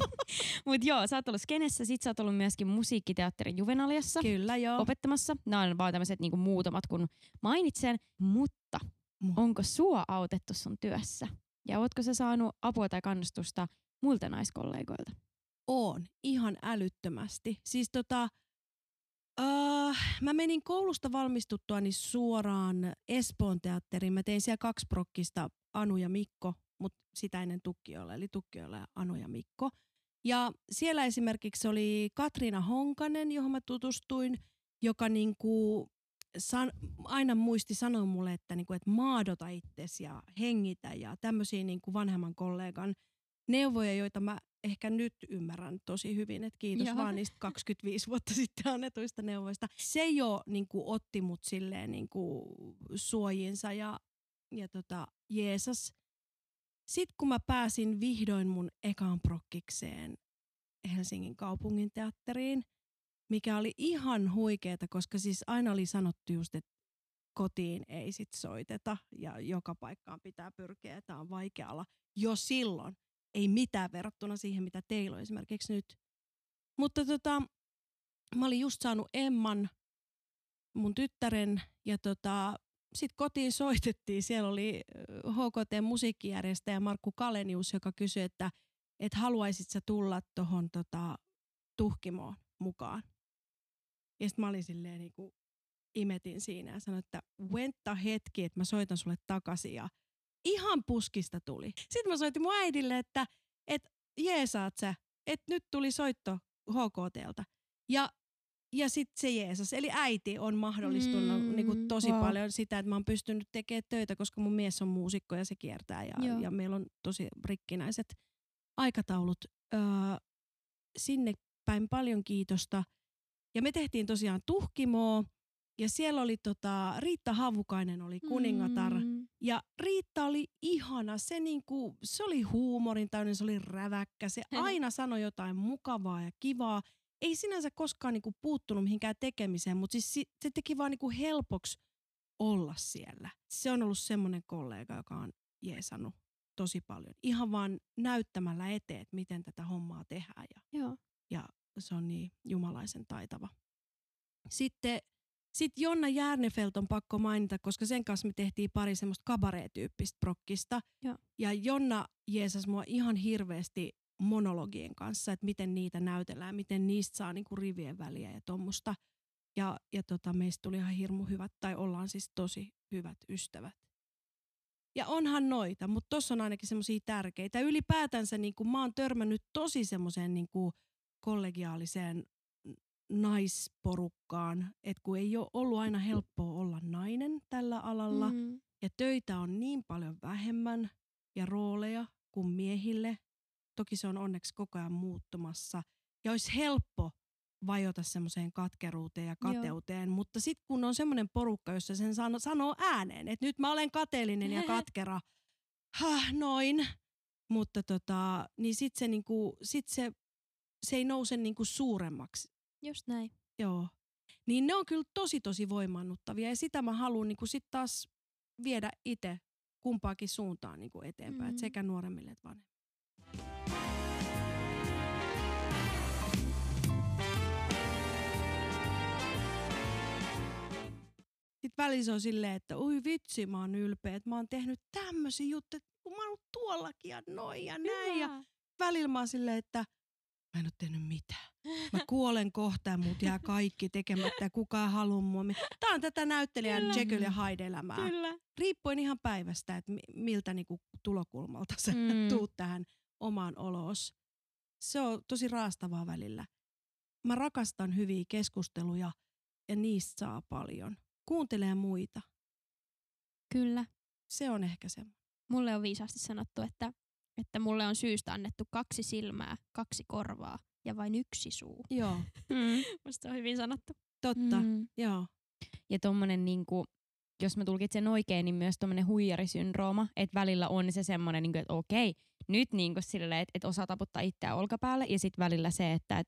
(laughs) Mut joo, sä oot ollut skenessä, sit sä oot ollut myöskin musiikkiteatterin Juvenaliassa Kyllä joo. opettamassa. Nämä on vaan tämmöiset niinku muutamat, kun mainitsen. Mutta Mu- onko sua autettu sun työssä? Ja ootko sä saanut apua tai kannustusta muilta naiskollegoilta? Oon, ihan älyttömästi. Siis tota, uh, mä menin koulusta valmistuttuani suoraan Espoon teatteriin. Mä tein siellä kaksi prokkista Anu ja Mikko, mutta sitä ennen Tukkiolla, eli Tukkiolla ja Anu ja Mikko. Ja siellä esimerkiksi oli Katriina Honkanen, johon mä tutustuin, joka niinku san, aina muisti sanoa mulle, että, niinku, että maadota itsesi ja hengitä ja tämmöisiä niinku vanhemman kollegan neuvoja, joita mä ehkä nyt ymmärrän tosi hyvin, että kiitos Joo. vaan niistä 25 vuotta (laughs) sitten annetuista neuvoista. Se jo niin kuin, otti mut silleen niin kuin, suojinsa ja, ja tota, Jeesus. Sitten kun mä pääsin vihdoin mun ekaan prokkikseen Helsingin kaupungin teatteriin, mikä oli ihan huikeeta, koska siis aina oli sanottu just, että kotiin ei sit soiteta ja joka paikkaan pitää pyrkiä, että on vaikealla jo silloin ei mitään verrattuna siihen, mitä teillä on esimerkiksi nyt. Mutta tota, mä olin just saanut Emman, mun tyttären, ja tota, sitten kotiin soitettiin. Siellä oli ö, HKT-musiikkijärjestäjä Markku Kalenius, joka kysyi, että et haluaisit sä tulla tuohon tota, tuhkimoon mukaan. Ja sitten mä olin silleen niinku, imetin siinä ja sanoin, että venta hetki, että mä soitan sulle takaisin. Ja ihan puskista tuli. Sitten mä soitin mun äidille, että et jeesaat sä, että nyt tuli soitto HKTlta. Ja, ja sitten se Jeesus, eli äiti on mahdollistunut Mm, niinku tosi wow. paljon sitä, että mä oon pystynyt tekemään töitä, koska mun mies on muusikko ja se kiertää ja, Joo. ja meillä on tosi rikkinäiset aikataulut. Öö, sinne päin paljon kiitosta. Ja me tehtiin tosiaan tuhkimoa ja siellä oli tota, Riitta Havukainen oli kuningatar. Mm. Ja Riitta oli ihana, se, niinku, se oli huumorin täynnä, se oli räväkkä, se aina sanoi jotain mukavaa ja kivaa. Ei sinänsä koskaan niinku puuttunut mihinkään tekemiseen, mutta siis si- se teki vaan niinku helpoksi olla siellä. Se on ollut semmoinen kollega, joka on jeesannut tosi paljon. Ihan vaan näyttämällä eteen, että miten tätä hommaa tehdään ja Joo. ja se on niin jumalaisen taitava. Sitten sit Jonna Järnefelt on pakko mainita, koska sen kanssa me tehtiin pari semmoista kabaree-tyyppistä prokkista. Joo. Ja Jonna jeesas mua ihan hirveästi monologien kanssa, että miten niitä näytellään, miten niistä saa niinku rivien väliä ja tommosta. Ja, ja tota, meistä tuli ihan hirmu hyvät, tai ollaan siis tosi hyvät ystävät. Ja onhan noita, mutta tossa on ainakin semmoisia tärkeitä. Ja ylipäätänsä niin mä oon törmännyt tosi semmoiseen niin kollegiaaliseen naisporukkaan, että kun ei ole ollut aina helppoa olla nainen tällä alalla Mm. ja töitä on niin paljon vähemmän ja rooleja kuin miehille. Toki se on onneksi koko ajan muuttumassa ja olisi helppo vajota semmoiseen katkeruuteen ja Joo. kateuteen, mutta sitten kun on semmoinen porukka, jossa sen sano, sanoo ääneen, että nyt mä olen kateellinen ja (laughs) katkera, Häh, noin, mutta tota, niin sitten se, niinku, sit se, se ei nouse niinku suuremmaksi Just näin. Joo. Niin ne on kyllä tosi tosi voimannuttavia ja sitä mä haluan niinku sit taas viedä itse kumpaakin suuntaan niinku eteenpäin, Mm. mm. sekä nuoremmille että vanhemmille. Sitten välissä on silleen, että ui vitsi, mä oon ylpeä, että mä oon tehnyt tämmöisiä juttuja, kun mä oon ollut tuollakin ja noin ja näin. Ja Hyvä. välillä mä oon silleen, että mä en oo tehnyt mitään. Mä kuolen kohta ja mut jää kaikki tekemättä ja kukaan halua mua. Tää on tätä näyttelijän Kyllä. Jekyll ja Hyde-elämää. Kyllä. Riippuen ihan päivästä, että mi- miltä niinku tulokulmalta sä mm. tuut tähän omaan oloos. Se on tosi raastavaa välillä. Mä rakastan hyviä keskusteluja ja niistä saa paljon. Kuuntelee muita. Kyllä. Se on ehkä se. Mulle on viisaasti sanottu, että, että mulle on syystä annettu kaksi silmää, kaksi korvaa ja vain yksi suu. Joo, (laughs) Mm. Musta on hyvin sanottu. totta. Mm. Joo. Ja tommonen niinku, jos mä tulkitsen oikein, niin myös tommonen huijarisyndrooma, että välillä on se semmonen, niinku, että okei, nyt niinku silleen, että et osaa taputtaa itseään olkapäälle, ja sitten välillä se, että, et,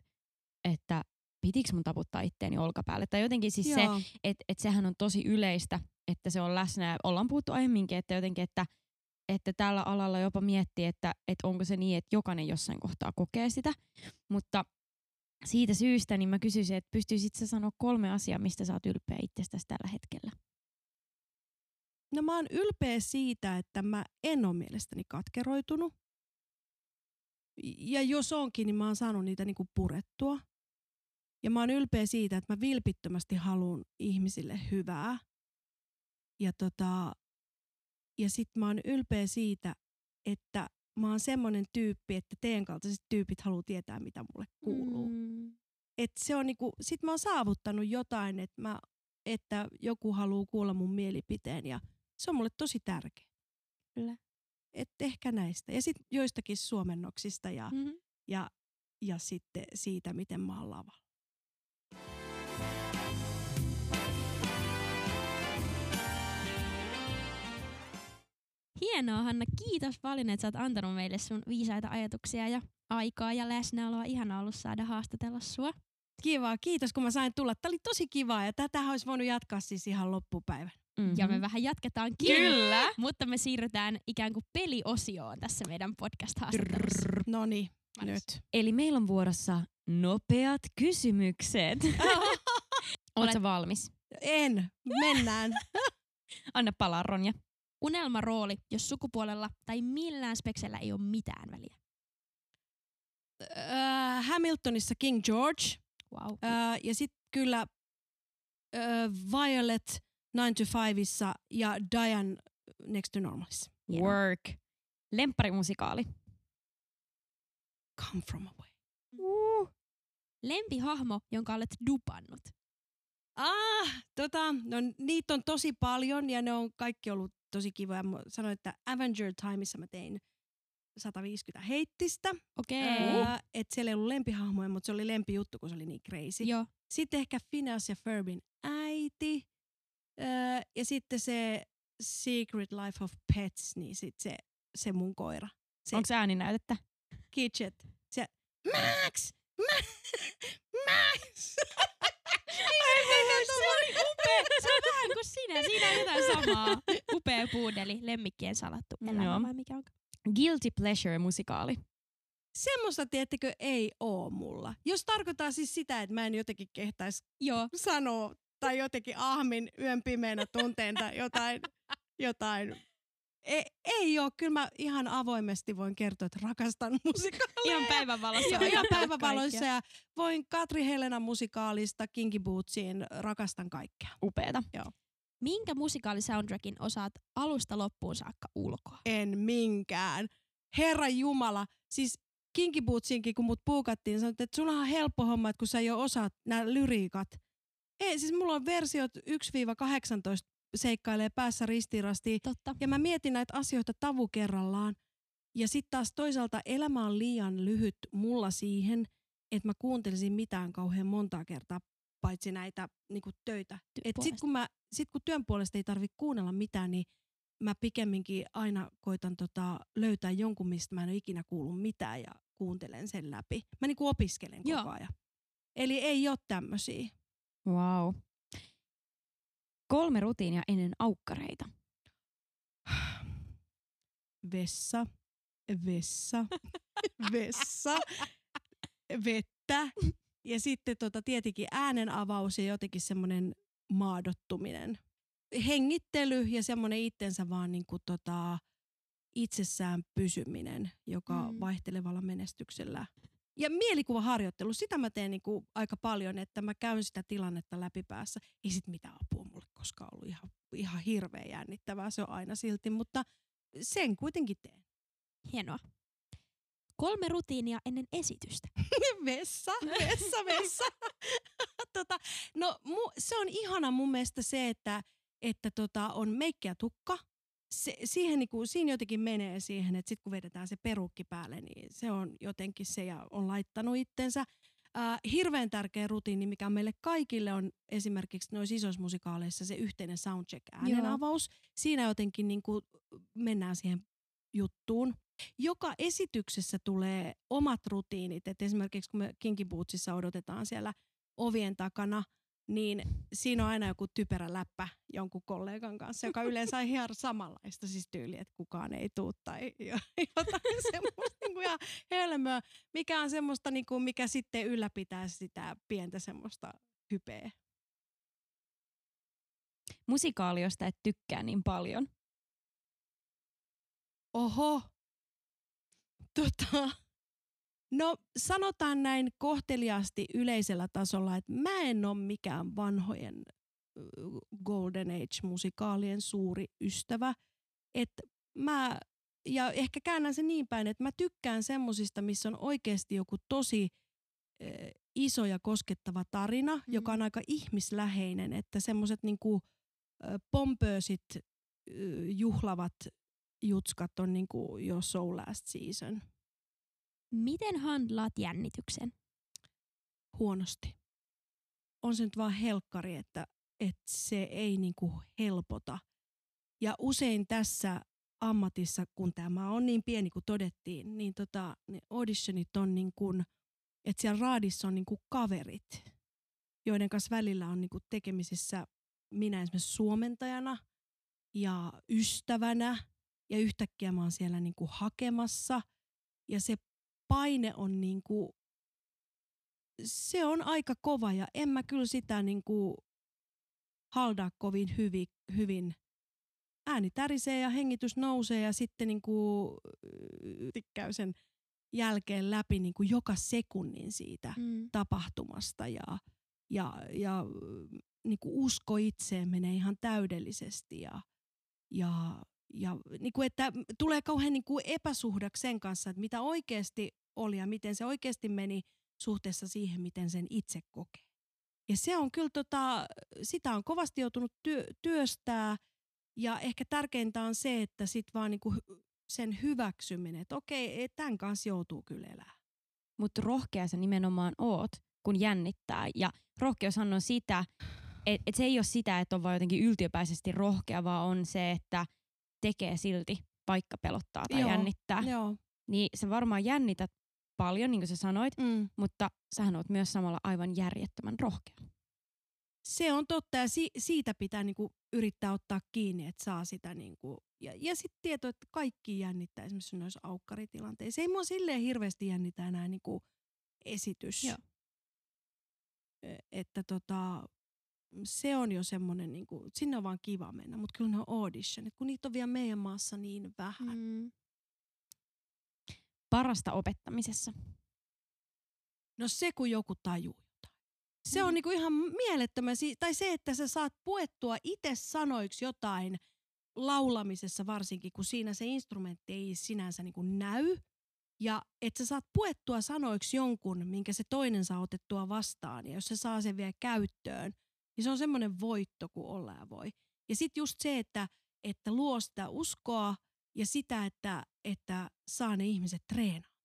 että pitikö mun taputtaa itteeni olkapäälle. Tai jotenkin siis se, Joo. että et sehän on tosi yleistä, että se on läsnä. Ja ollaan puhuttu aiemminkin, että jotenkin, että että tällä alalla jopa miettii, että, että onko se niin, että jokainen jossain kohtaa kokee sitä. Mutta siitä syystä niin mä kysyisin, että pystyisit sä sanoa kolme asiaa, mistä sä oot ylpeä itsestäsi tällä hetkellä? No mä oon ylpeä siitä, että mä en ole mielestäni katkeroitunut. Ja jos onkin, niin mä oon saanut niitä niinku purettua. Ja mä oon ylpeä siitä, että mä vilpittömästi haluan ihmisille hyvää. Ja, tota, ja sit mä oon ylpeä siitä, että mä oon semmonen tyyppi, että teidän kaltaiset tyypit haluaa tietää, mitä mulle kuuluu. Mm. Et se on niinku, sit mä oon saavuttanut jotain, että, mä, että joku haluaa kuulla mun mielipiteen ja se on mulle tosi tärkeä. Kyllä. Et ehkä näistä. Ja sitten joistakin suomennoksista ja, Mm-hmm. ja, ja sitten siitä, miten mä oon lavalla. Hienoa, Hanna. Kiitos paljon, että sä oot antanut meille sun viisaita ajatuksia ja aikaa ja läsnäoloa. Ihana ollut saada haastatella sua. Kiva, kiitos kun mä sain tulla. Tämä oli tosi kivaa ja tätä olisi voinut jatkaa siis ihan loppupäivän. Mm-hmm. Ja me vähän jatketaankin. Kyllä. Mutta me siirrytään ikään kuin peliosioon tässä meidän podcast-haastattelussa. No niin, nyt. Eli meillä on vuorossa nopeat kysymykset. Oletko valmis? En, mennään. Anna palaa, Ronja. Unelmarooli, jos sukupuolella tai millään speksellä ei ole mitään väliä. äh, Hamiltonissa King George Wow. äh, ja sitten kyllä äh, Violet 9 to 5 ja Diane Next to Normalissa. Hienoa. Work. Lempparimusikaali. Come from away. Uh. Lempihahmo, jonka olet dupannut. Ah, tota, no niitä on tosi paljon ja ne on kaikki ollut tosi kivoja. Mä sanoin, että Avenger Timeissa mä tein 150 heittistä. Okei. Ää, et siellä ei ollut lempihahmoja, mutta se oli lempijuttu, kun se oli niin crazy. Joo. Sitten ehkä Phineas ja Ferbin äiti. Öö, ja sitten se Secret Life of Pets, niin sit se, se mun koira. Se Onko se ääninäytettä? Kitchet. Se Max! Ma- (laughs) Max! (laughs) se oli upea. Se on vähän kuin sinä. Siinä on jotain samaa. Upea puudeli, lemmikkien salattu elämä Joo. vai mikä on? Guilty Pleasure-musikaali. Semmoista, tiettekö, ei oo mulla. Jos tarkoittaa siis sitä, että mä en jotenkin kehtaisi Joo. sanoa tai jotenkin ahmin yön pimeänä tunteen tai jotain, jotain. Ei, ei ole. Kyllä mä ihan avoimesti voin kertoa, että rakastan (laughs) musikaaleja. Ihan päivänvalossa. Joo, voi ihan kaikkea. ja voin Katri Helena musikaalista Kinky Bootsiin rakastan kaikkea. Upeeta. Minkä musikaali soundtrackin osaat alusta loppuun saakka ulkoa? En minkään. Herra Jumala, siis Kinky Bootsiinkin, kun mut puukattiin, sanoit, että sulla on helppo homma, että kun sä jo osaat nämä lyriikat. Ei, siis mulla on versiot 1-18 seikkailee päässä ristirasti. Totta. Ja mä mietin näitä asioita tavu kerrallaan. Ja sitten taas toisaalta elämä on liian lyhyt mulla siihen, että mä kuuntelisin mitään kauhean montaa kertaa, paitsi näitä niinku töitä. Et sit, kun mä, sit kun työn puolesta ei tarvi kuunnella mitään, niin mä pikemminkin aina koitan tota, löytää jonkun, mistä mä en ole ikinä kuullut mitään ja kuuntelen sen läpi. Mä niinku opiskelen koko Joo. ajan. Eli ei ole tämmöisiä. Wow. Kolme rutiinia ennen aukkareita. Vessa, vessa, (laughs) vessa, vettä ja sitten tota, tietenkin äänen avaus ja jotenkin semmoinen maadottuminen. Hengittely ja semmoinen itsensä vaan niinku tota, itsessään pysyminen, joka mm. vaihtelevalla menestyksellä. Ja mielikuvaharjoittelu, sitä mä teen niinku aika paljon, että mä käyn sitä tilannetta läpi päässä. Ei sit mitään apua mulle koskaan ollut ihan, ihan hirveän jännittävää, se on aina silti, mutta sen kuitenkin teen. Hienoa. Kolme rutiinia ennen esitystä. (laughs) Vessa, vessa, (laughs) vessa. (laughs) tota, no mu, se on ihana mun mielestä se, että, että tota, on meikki ja tukka. Se, siihen, niinku, siinä jotenkin menee siihen, että sit kun vedetään se perukki päälle, niin se on jotenkin se ja on laittanut itsensä. Äh, hirveän tärkeä rutiini, mikä meille kaikille on esimerkiksi noissa isoissa musikaaleissa se yhteinen soundcheck äänen Joo. avaus. Siinä jotenkin niinku mennään siihen juttuun. Joka esityksessä tulee omat rutiinit. Et esimerkiksi kun me Kinky Bootsissa odotetaan siellä ovien takana niin siinä on aina joku typerä läppä jonkun kollegan kanssa, joka yleensä on ihan samanlaista siis tyyliä, että kukaan ei tuu tai (laughs) jotain semmoista niin kuin ihan hölmöä, mikä on semmoista, niin kuin, mikä sitten ylläpitää sitä pientä semmoista hypeä. Musikaaliosta et tykkää niin paljon. Oho. Tota, no sanotaan näin kohteliaasti yleisellä tasolla, että mä en ole mikään vanhojen Golden Age-musikaalien suuri ystävä. Että mä, ja ehkä käännän sen niin päin, että mä tykkään semmosista, missä on oikeasti joku tosi äh, iso ja koskettava tarina, mm. joka on aika ihmisläheinen, että semmoiset niinku, äh, pompöösit äh, juhlavat jutskat on niinku jo so last season. Miten handlaat jännityksen? Huonosti. On se nyt vaan helkkari, että, että se ei niinku helpota. Ja usein tässä ammatissa, kun tämä on niin pieni kuin todettiin, niin tota, ne auditionit on niin kuin, että siellä raadissa on niin kuin kaverit, joiden kanssa välillä on niin kuin tekemisissä minä esimerkiksi suomentajana ja ystävänä ja yhtäkkiä mä oon siellä niin kuin hakemassa ja se paine on niin kuin, se on aika kova ja en mä kyllä sitä niin kuin haldaa kovin hyvin, hyvin. Ääni tärisee ja hengitys nousee ja sitten niin kuin käy sen jälkeen läpi niin kuin joka sekunnin siitä mm. tapahtumasta ja, ja, ja niin kuin usko itseen menee ihan täydellisesti ja, ja ja niin kuin, että tulee kauhean niin kuin epäsuhdaksi sen kanssa, että mitä oikeasti oli ja miten se oikeasti meni suhteessa siihen, miten sen itse kokee. Ja se on kyllä, tota, sitä on kovasti joutunut työ, työstää ja ehkä tärkeintä on se, että sit vaan niin kuin sen hyväksyminen, että okei, tämän kanssa joutuu kyllä elää. Mutta rohkea sä nimenomaan oot, kun jännittää. Ja rohkeushan on sitä, että et se ei ole sitä, että on vaan jotenkin yltiöpäisesti rohkea, vaan on se, että tekee silti, vaikka pelottaa tai Joo, jännittää. Joo. Niin sä varmaan jännität paljon, niin kuin sä sanoit, Mm. mutta sähän oot myös samalla aivan järjettömän rohkea. Se on totta ja si- siitä pitää niinku yrittää ottaa kiinni, että saa sitä niinku, ja, ja sitten tieto, että kaikki jännittää esimerkiksi noissa aukkaritilanteissa. Ei mua silleen hirveästi jännitä enää niinku esitys. Joo. Ö, Että tota, se on jo semmoinen, niinku, sinne on vaan kiva mennä, mutta kyllä ne on auditionit, kun niitä on vielä meidän maassa niin vähän. Mm. Parasta opettamisessa. No se, kun joku tajuu jotain. Se Mm. on niinku ihan mielettömän, tai se, että sä saat puettua itse sanoiksi jotain laulamisessa varsinkin, kun siinä se instrumentti ei sinänsä niinku näy. Ja että sä saat puettua sanoiksi jonkun, minkä se toinen saa otettua vastaan. Ja jos se saa sen vielä käyttöön, niin se on semmoinen voitto, kuin olla ja voi. Ja sitten just se, että, että luo sitä uskoa ja sitä, että, että saa ne ihmiset treenaa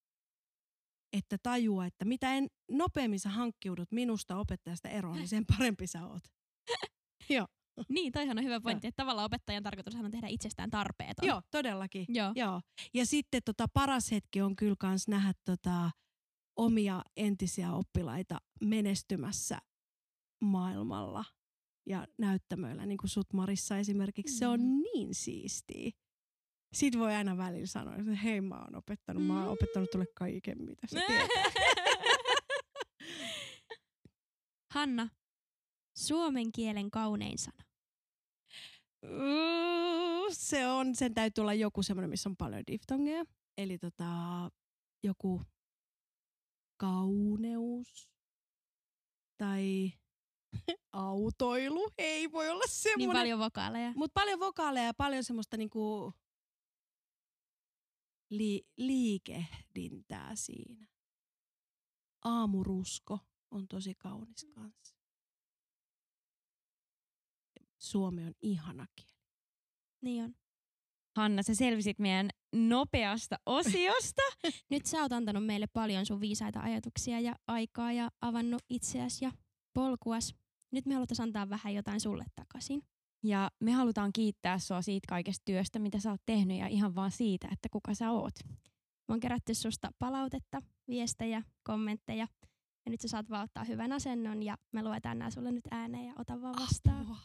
että tajua, että mitä en nopeammin sä hankkiudut minusta opettajasta eroon, niin sen parempi sä oot. (laughs) Joo, (laughs) Niin, toihan on hyvä pointti, että tavallaan opettajan tarkoitus on tehdä itsestään tarpeeton. joo, todellakin. Joo. Joo. Ja sitten tota, paras hetki on kyllä kans nähdä tota, omia entisiä oppilaita menestymässä maailmalla ja näyttämöillä, niin kuin sut Marissa esimerkiksi. Se on Mm. niin siistiä. Sitten voi aina välillä sanoa, että hei mä oon opettanut, mä oon Mm. opettanut sulle kaiken, mitä sä. (laughs) Hanna, suomen kielen kaunein sana. Se on, sen täytyy olla joku semmoinen, missä on paljon diftongeja. Eli tota, joku kauneus tai autoilu. Ei voi olla Niin semmoinen. paljon vokaaleja. Mutta paljon vokaaleja ja paljon semmoista niinku li- liikehdintää siinä. Aamurusko on tosi kaunis kanssa. Suomi on ihana kieli. Niin on. Hanna, sä selvisit meidän nopeasta osiosta. (laughs) Nyt sä oot antanut meille paljon sun viisaita ajatuksia ja aikaa ja avannut itseäsi ja polkuas. Nyt me halutaan antaa vähän jotain sulle takaisin. Ja me halutaan kiittää sua siitä kaikesta työstä, mitä sä oot tehnyt ja ihan vaan siitä, että kuka sä oot. Me on kerätty susta palautetta, viestejä, kommentteja Ja nyt sä saat vaan ottaa hyvän asennon ja me luetaan nämä sulle nyt ääneen ja ota vaan vastaan. Apua.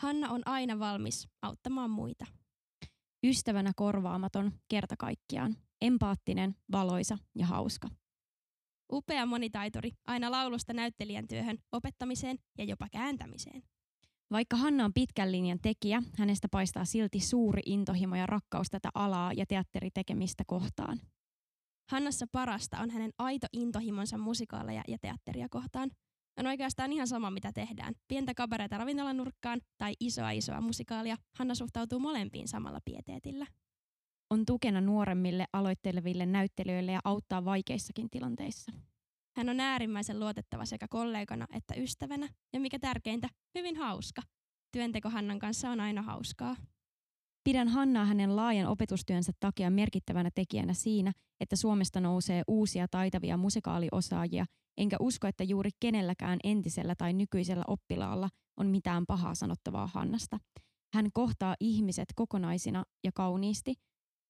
Hanna on aina valmis auttamaan muita. Ystävänä korvaamaton kerta kaikkiaan. Empaattinen, valoisa ja hauska. Upea monitaituri, aina laulusta näyttelijän työhön, opettamiseen ja jopa kääntämiseen. Vaikka Hanna on pitkän linjan tekijä, hänestä paistaa silti suuri intohimo ja rakkaus tätä alaa ja teatteritekemistä kohtaan. Hannassa parasta on hänen aito intohimonsa musikaaleja ja teatteria kohtaan. On oikeastaan ihan sama, mitä tehdään. Pientä kabareita ravintolan nurkkaan tai isoa isoa musikaalia. Hanna suhtautuu molempiin samalla pieteetillä. On tukena nuoremmille aloitteleville näyttelijöille ja auttaa vaikeissakin tilanteissa. Hän on äärimmäisen luotettava sekä kollegana että ystävänä. Ja mikä tärkeintä, hyvin hauska. Työnteko Hannan kanssa on aina hauskaa. Pidän Hannaa hänen laajan opetustyönsä takia merkittävänä tekijänä siinä, että Suomesta nousee uusia taitavia musikaaliosaajia, enkä usko, että juuri kenelläkään entisellä tai nykyisellä oppilaalla on mitään pahaa sanottavaa Hannasta. Hän kohtaa ihmiset kokonaisina ja kauniisti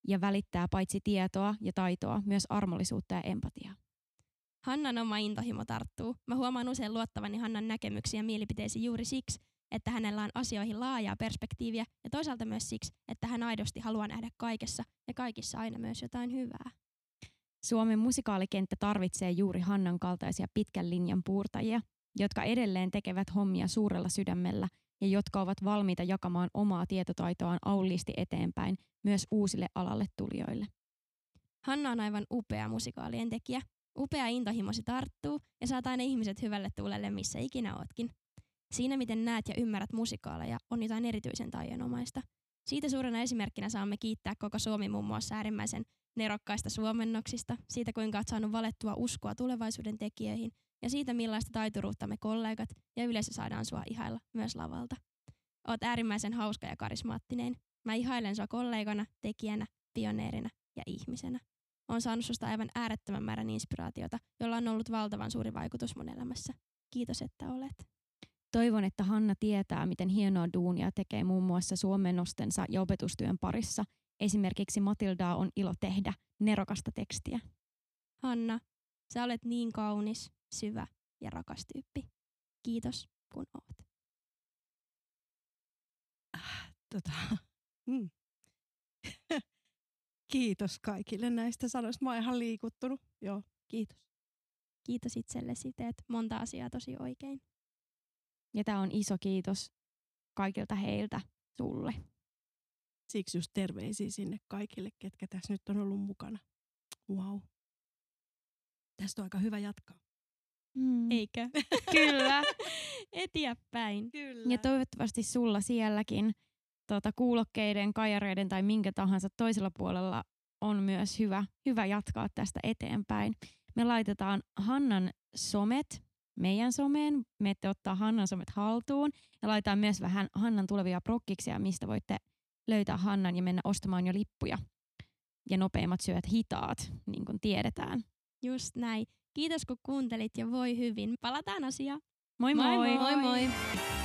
ja välittää paitsi tietoa ja taitoa myös armollisuutta ja empatiaa. Hannan oma intohimo tarttuu. Mä huomaan usein luottavani Hannan näkemyksiä ja mielipiteisiin juuri siksi, että hänellä on asioihin laajaa perspektiiviä ja toisaalta myös siksi, että hän aidosti haluaa nähdä kaikessa ja kaikissa aina myös jotain hyvää. Suomen musikaalikenttä tarvitsee juuri Hannan kaltaisia pitkän linjan puurtajia, jotka edelleen tekevät hommia suurella sydämellä ja jotka ovat valmiita jakamaan omaa tietotaitoaan auliisti eteenpäin myös uusille alalle tulijoille. Hanna on aivan upea musikaalien tekijä. Upea intohimosi tarttuu ja saat aina ihmiset hyvälle tuulelle missä ikinä ootkin. Siinä, miten näet ja ymmärrät musikaaleja, on jotain erityisen taianomaista. Siitä suurena esimerkkinä saamme kiittää koko Suomi muun muassa äärimmäisen nerokkaista suomennoksista, siitä kuinka olet saanut valettua uskoa tulevaisuuden tekijöihin ja siitä millaista taituruutta me kollegat ja yleisö saadaan sua ihailla myös lavalta. Oot äärimmäisen hauska ja karismaattinen. Mä ihailen sua kollegana, tekijänä, pioneerina ja ihmisenä. On saanut susta aivan äärettömän määrän inspiraatiota, jolla on ollut valtavan suuri vaikutus mun elämässä. Kiitos, että olet. Toivon, että Hanna tietää, miten hienoa duunia tekee muun muassa suomennostensa ja opetustyön parissa. Esimerkiksi Matildaa on ilo tehdä nerokasta tekstiä. Hanna, sä olet niin kaunis, syvä ja rakas tyyppi. Kiitos, kun oot. Tota, (laughs) mm. (laughs) Kiitos kaikille näistä sanoista. Mä oon ihan liikuttunut. Joo, kiitos. Kiitos itsellesi, teet monta asiaa tosi oikein. Ja tämä on iso kiitos kaikilta heiltä sulle. Siksi just terveisiä sinne kaikille, ketkä tässä nyt on ollut mukana. Wow. Tästä on aika hyvä jatkaa. Mm. Eikö? (laughs) Kyllä. (laughs) Eteenpäin. Kyllä. Ja toivottavasti sulla sielläkin tota, kuulokkeiden, kajareiden tai minkä tahansa toisella puolella on myös hyvä, hyvä jatkaa tästä eteenpäin. Me laitetaan Hannan somet meidän someen. Me ette ottaa Hannan somet haltuun ja laitetaan myös vähän Hannan tulevia prokkiksia, mistä voitte löytää Hannan ja mennä ostamaan jo lippuja. Ja nopeimmat syöt hitaat, niin kuin tiedetään. Just näin. Kiitos kun kuuntelit ja voi hyvin. Palataan asiaan. Moi moi! moi, moi. moi.